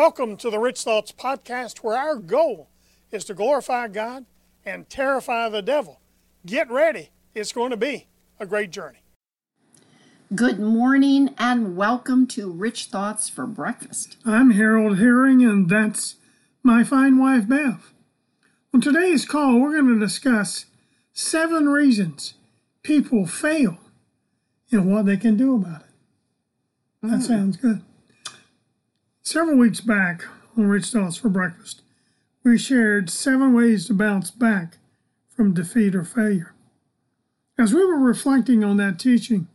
Welcome to the Rich Thoughts Podcast, where our goal is to glorify God and terrify the devil. Get ready, it's going to be a great journey. Good morning and welcome to Rich Thoughts for Breakfast. I'm Harold Herring, and that's my fine wife, Beth. On today's call, we're going to discuss seven reasons people fail and what they can do about it. That mm. sounds good. Several weeks back on Rich Thoughts for Breakfast, we shared seven ways to bounce back from defeat or failure. As we were reflecting on that teaching,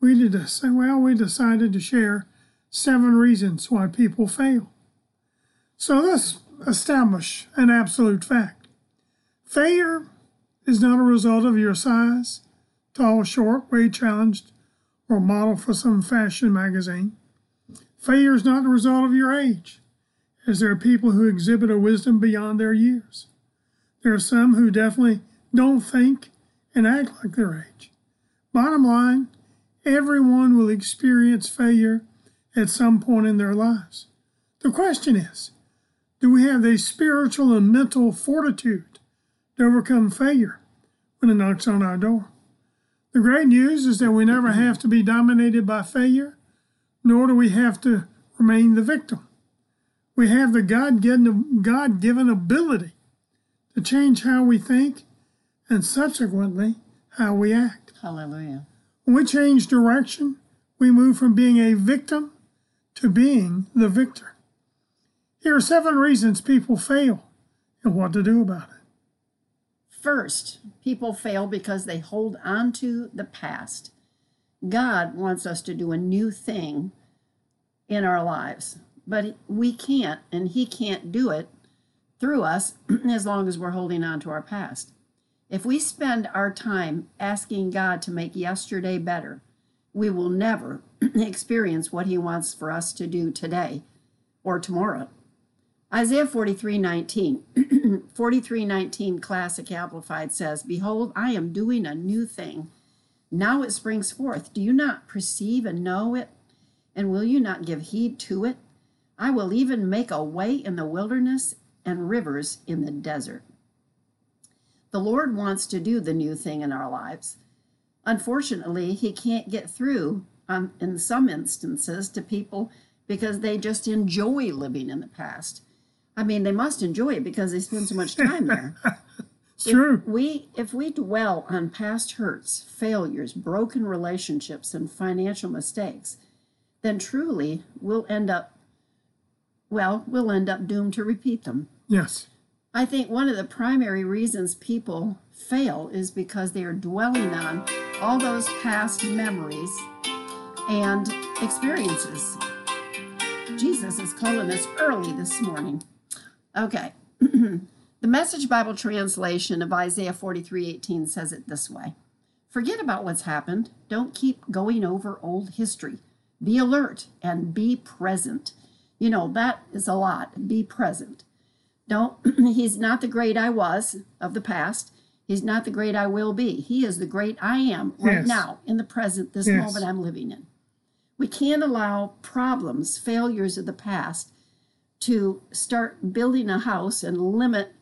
we did say, well, we decided to share seven reasons why people fail. So let's establish an absolute fact. Failure is not a result of your size, tall, short, weight challenged, or model for some fashion magazine. Failure is not the result of your age, as there are people who exhibit a wisdom beyond their years. There are some who definitely don't think and act like their age. Bottom line, everyone will experience failure at some point in their lives. The question is do we have the spiritual and mental fortitude to overcome failure when it knocks on our door? The great news is that we never have to be dominated by failure nor do we have to remain the victim. We have the God given ability to change how we think and subsequently how we act. Hallelujah. When we change direction, we move from being a victim to being the victor. Here are seven reasons people fail and what to do about it. First, people fail because they hold on to the past. God wants us to do a new thing in our lives, but we can't, and He can't do it through us as long as we're holding on to our past. If we spend our time asking God to make yesterday better, we will never experience what He wants for us to do today or tomorrow. Isaiah 43 19, 43 19 Classic Amplified says, Behold, I am doing a new thing. Now it springs forth. Do you not perceive and know it? And will you not give heed to it? I will even make a way in the wilderness and rivers in the desert. The Lord wants to do the new thing in our lives. Unfortunately, He can't get through um, in some instances to people because they just enjoy living in the past. I mean, they must enjoy it because they spend so much time there. It's true. If we if we dwell on past hurts, failures, broken relationships, and financial mistakes, then truly we'll end up well, we'll end up doomed to repeat them. Yes. I think one of the primary reasons people fail is because they are dwelling on all those past memories and experiences. Jesus is calling us early this morning. Okay. The Message Bible translation of Isaiah 43:18 says it this way. Forget about what's happened. Don't keep going over old history. Be alert and be present. You know, that is a lot. Be present. Don't he's not the great I was of the past. He's not the great I will be. He is the great I am right yes. now in the present, this yes. moment I'm living in. We can't allow problems, failures of the past to start building a house and limit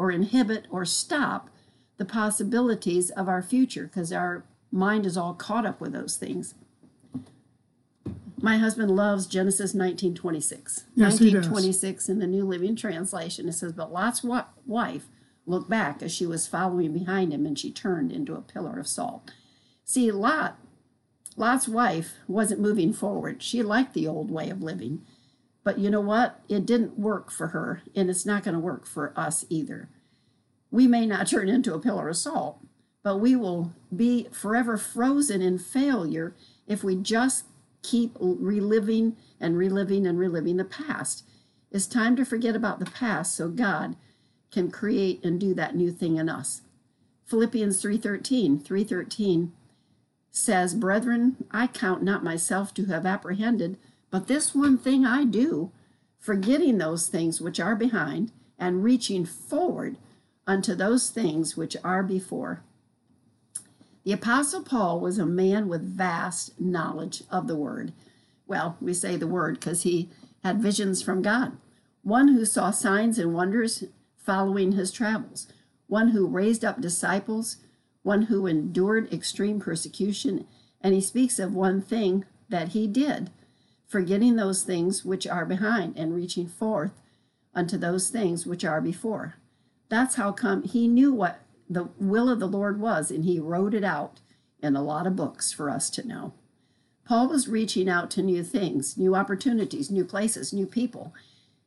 or inhibit or stop the possibilities of our future because our mind is all caught up with those things. My husband loves Genesis 1926. Yes, 1926 in the New Living Translation. It says, But Lot's wife looked back as she was following behind him and she turned into a pillar of salt. See, Lot, Lot's wife wasn't moving forward. She liked the old way of living. But you know what? It didn't work for her, and it's not going to work for us either. We may not turn into a pillar of salt, but we will be forever frozen in failure if we just keep reliving and reliving and reliving the past. It's time to forget about the past so God can create and do that new thing in us. Philippians 3:13, 3:13 says, "Brethren, I count not myself to have apprehended, but this one thing I do, forgetting those things which are behind and reaching forward unto those things which are before. The Apostle Paul was a man with vast knowledge of the Word. Well, we say the Word because he had visions from God, one who saw signs and wonders following his travels, one who raised up disciples, one who endured extreme persecution, and he speaks of one thing that he did, forgetting those things which are behind and reaching forth unto those things which are before. That's how come he knew what the will of the Lord was, and he wrote it out in a lot of books for us to know. Paul was reaching out to new things, new opportunities, new places, new people.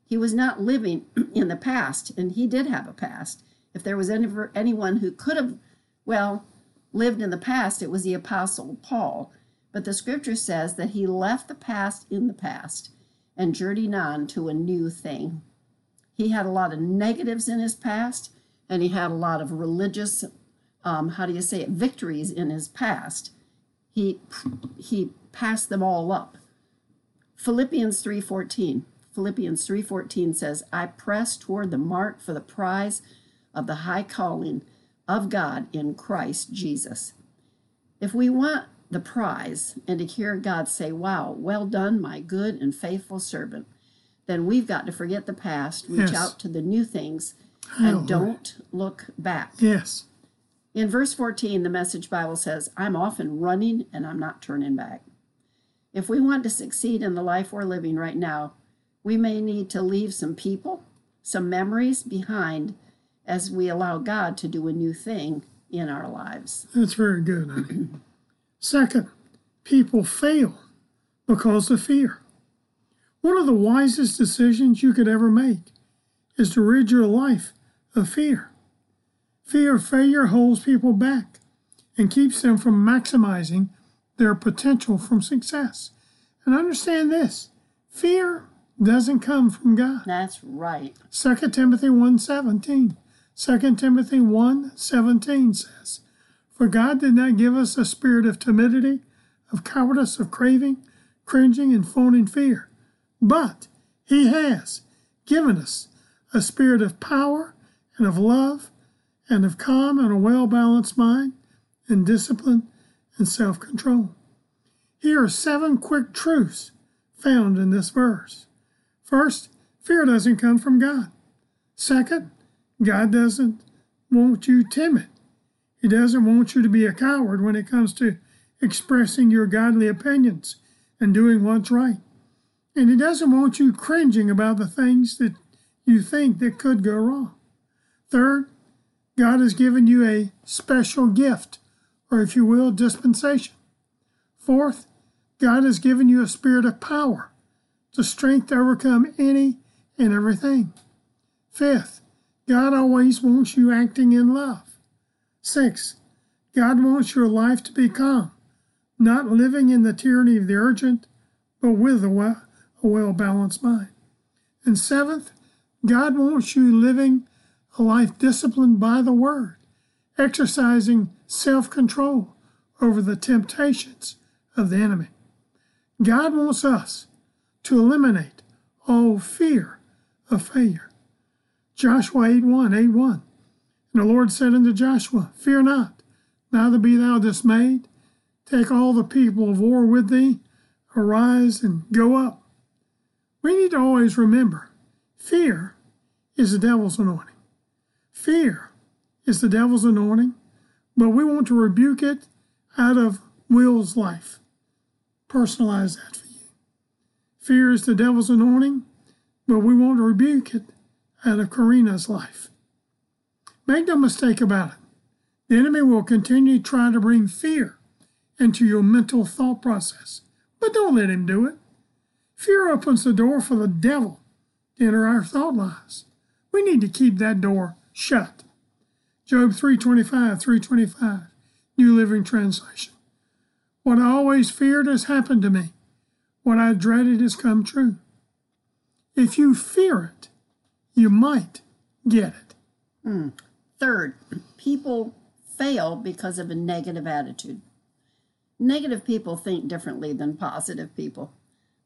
He was not living in the past, and he did have a past. If there was any, anyone who could have, well, lived in the past, it was the Apostle Paul. But the scripture says that he left the past in the past and journeyed on to a new thing. He had a lot of negatives in his past, and he had a lot of religious, um, how do you say it, victories in his past. He he passed them all up. Philippians 3:14. Philippians 3:14 says, "I press toward the mark for the prize of the high calling of God in Christ Jesus." If we want the prize and to hear God say, Wow, well done, my good and faithful servant, then we've got to forget the past, reach Yes. out to the new things, Hallelujah. and don't look back. Yes. In verse 14, the message Bible says, I'm often running and I'm not turning back. If we want to succeed in the life we're living right now, we may need to leave some people, some memories behind as we allow God to do a new thing in our lives. That's very good. Second, people fail because of fear. One of the wisest decisions you could ever make is to rid your life of fear. Fear of failure holds people back and keeps them from maximizing their potential from success. And understand this fear doesn't come from God. That's right. 2 Timothy 1.17. 2 Timothy 1.17 says, For God did not give us a spirit of timidity, of cowardice, of craving, cringing, and phoning fear, but He has given us a spirit of power and of love and of calm and a well balanced mind and discipline and self control. Here are seven quick truths found in this verse. First, fear doesn't come from God. Second, God doesn't want you timid. He doesn't want you to be a coward when it comes to expressing your godly opinions and doing what's right. And He doesn't want you cringing about the things that you think that could go wrong. Third, God has given you a special gift, or if you will, dispensation. Fourth, God has given you a spirit of power, the strength to overcome any and everything. Fifth, God always wants you acting in love. Sixth, God wants your life to be calm, not living in the tyranny of the urgent, but with a well, a well balanced mind. And seventh, God wants you living a life disciplined by the Word, exercising self control over the temptations of the enemy. God wants us to eliminate all fear of failure. Joshua 8 1, 8 1. And the Lord said unto Joshua, Fear not, neither be thou dismayed. Take all the people of war with thee, arise and go up. We need to always remember fear is the devil's anointing. Fear is the devil's anointing, but we want to rebuke it out of Will's life. Personalize that for you. Fear is the devil's anointing, but we want to rebuke it out of Karina's life. Make no mistake about it. The enemy will continue to try to bring fear into your mental thought process, but don't let him do it. Fear opens the door for the devil to enter our thought lives. We need to keep that door shut. Job 325, 325, New Living Translation. What I always feared has happened to me. What I dreaded has come true. If you fear it, you might get it. Hmm. Third, people fail because of a negative attitude. Negative people think differently than positive people.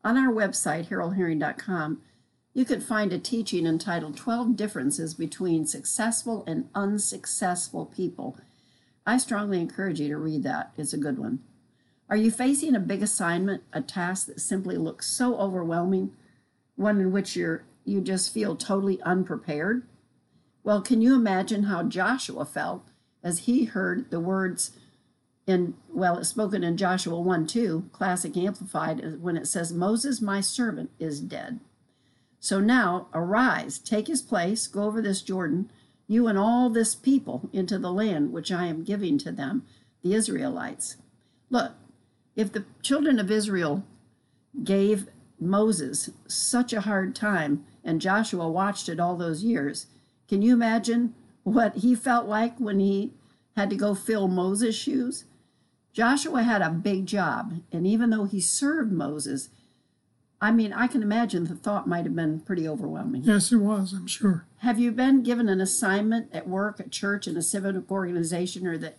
On our website, haroldherring.com, you could find a teaching entitled 12 Differences Between Successful and Unsuccessful People. I strongly encourage you to read that. It's a good one. Are you facing a big assignment, a task that simply looks so overwhelming? one in which you're you just feel totally unprepared? Well, can you imagine how Joshua felt as he heard the words in well, it's spoken in Joshua 1 2, classic amplified, when it says, Moses, my servant, is dead. So now arise, take his place, go over this Jordan, you and all this people, into the land which I am giving to them, the Israelites. Look, if the children of Israel gave Moses such a hard time and Joshua watched it all those years, can you imagine what he felt like when he had to go fill Moses' shoes? Joshua had a big job, and even though he served Moses, I mean, I can imagine the thought might have been pretty overwhelming. Yes, it was, I'm sure. Have you been given an assignment at work, at church, in a civic organization, or that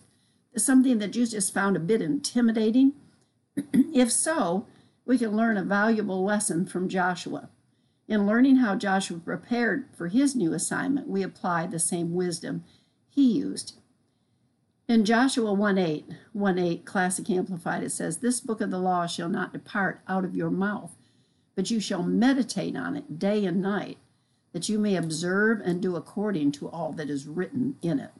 something that you just found a bit intimidating? if so, we can learn a valuable lesson from Joshua. In learning how Joshua prepared for his new assignment, we apply the same wisdom he used. In Joshua 1 8, 1 8, Classic Amplified, it says, This book of the law shall not depart out of your mouth, but you shall meditate on it day and night, that you may observe and do according to all that is written in it.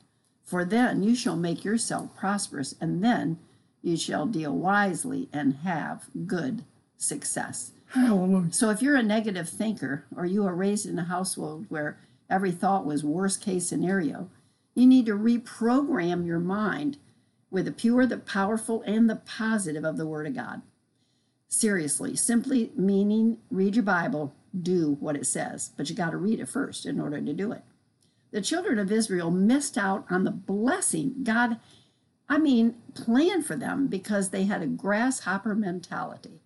For then you shall make yourself prosperous, and then you shall deal wisely and have good success. So if you're a negative thinker, or you are raised in a household where every thought was worst case scenario, you need to reprogram your mind with the pure, the powerful, and the positive of the Word of God. Seriously, simply meaning read your Bible, do what it says, but you got to read it first in order to do it. The children of Israel missed out on the blessing God, I mean, planned for them because they had a grasshopper mentality.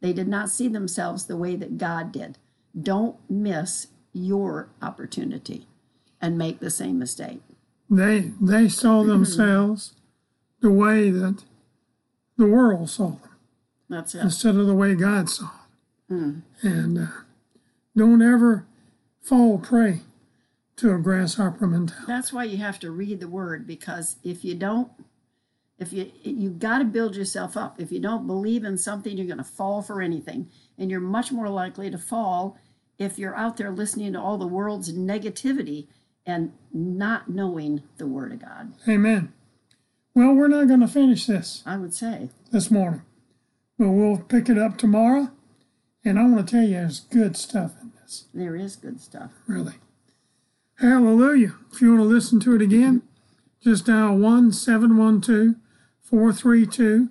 They did not see themselves the way that God did. Don't miss your opportunity and make the same mistake. They they saw themselves the way that the world saw them That's it. instead of the way God saw them. And uh, don't ever fall prey to a grasshopper mentality. That's why you have to read the word because if you don't, if you you got to build yourself up. If you don't believe in something, you're going to fall for anything, and you're much more likely to fall if you're out there listening to all the world's negativity and not knowing the word of God. Amen. Well, we're not going to finish this I would say. this morning, but we'll pick it up tomorrow. And I want to tell you, there's good stuff in this. There is good stuff. really. Hallelujah. If you want to listen to it again, just dial 1 712 432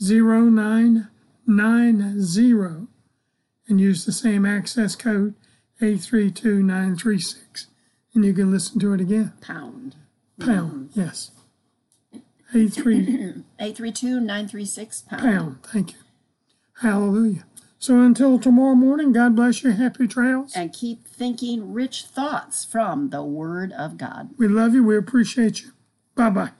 0990 and use the same access code 832936 and you can listen to it again. Pound. Pound, yes. 83 832 936 pound. pound, thank you. Hallelujah. So until tomorrow morning, God bless you. Happy trails. And keep thinking rich thoughts from the word of God. We love you. We appreciate you. Bye bye.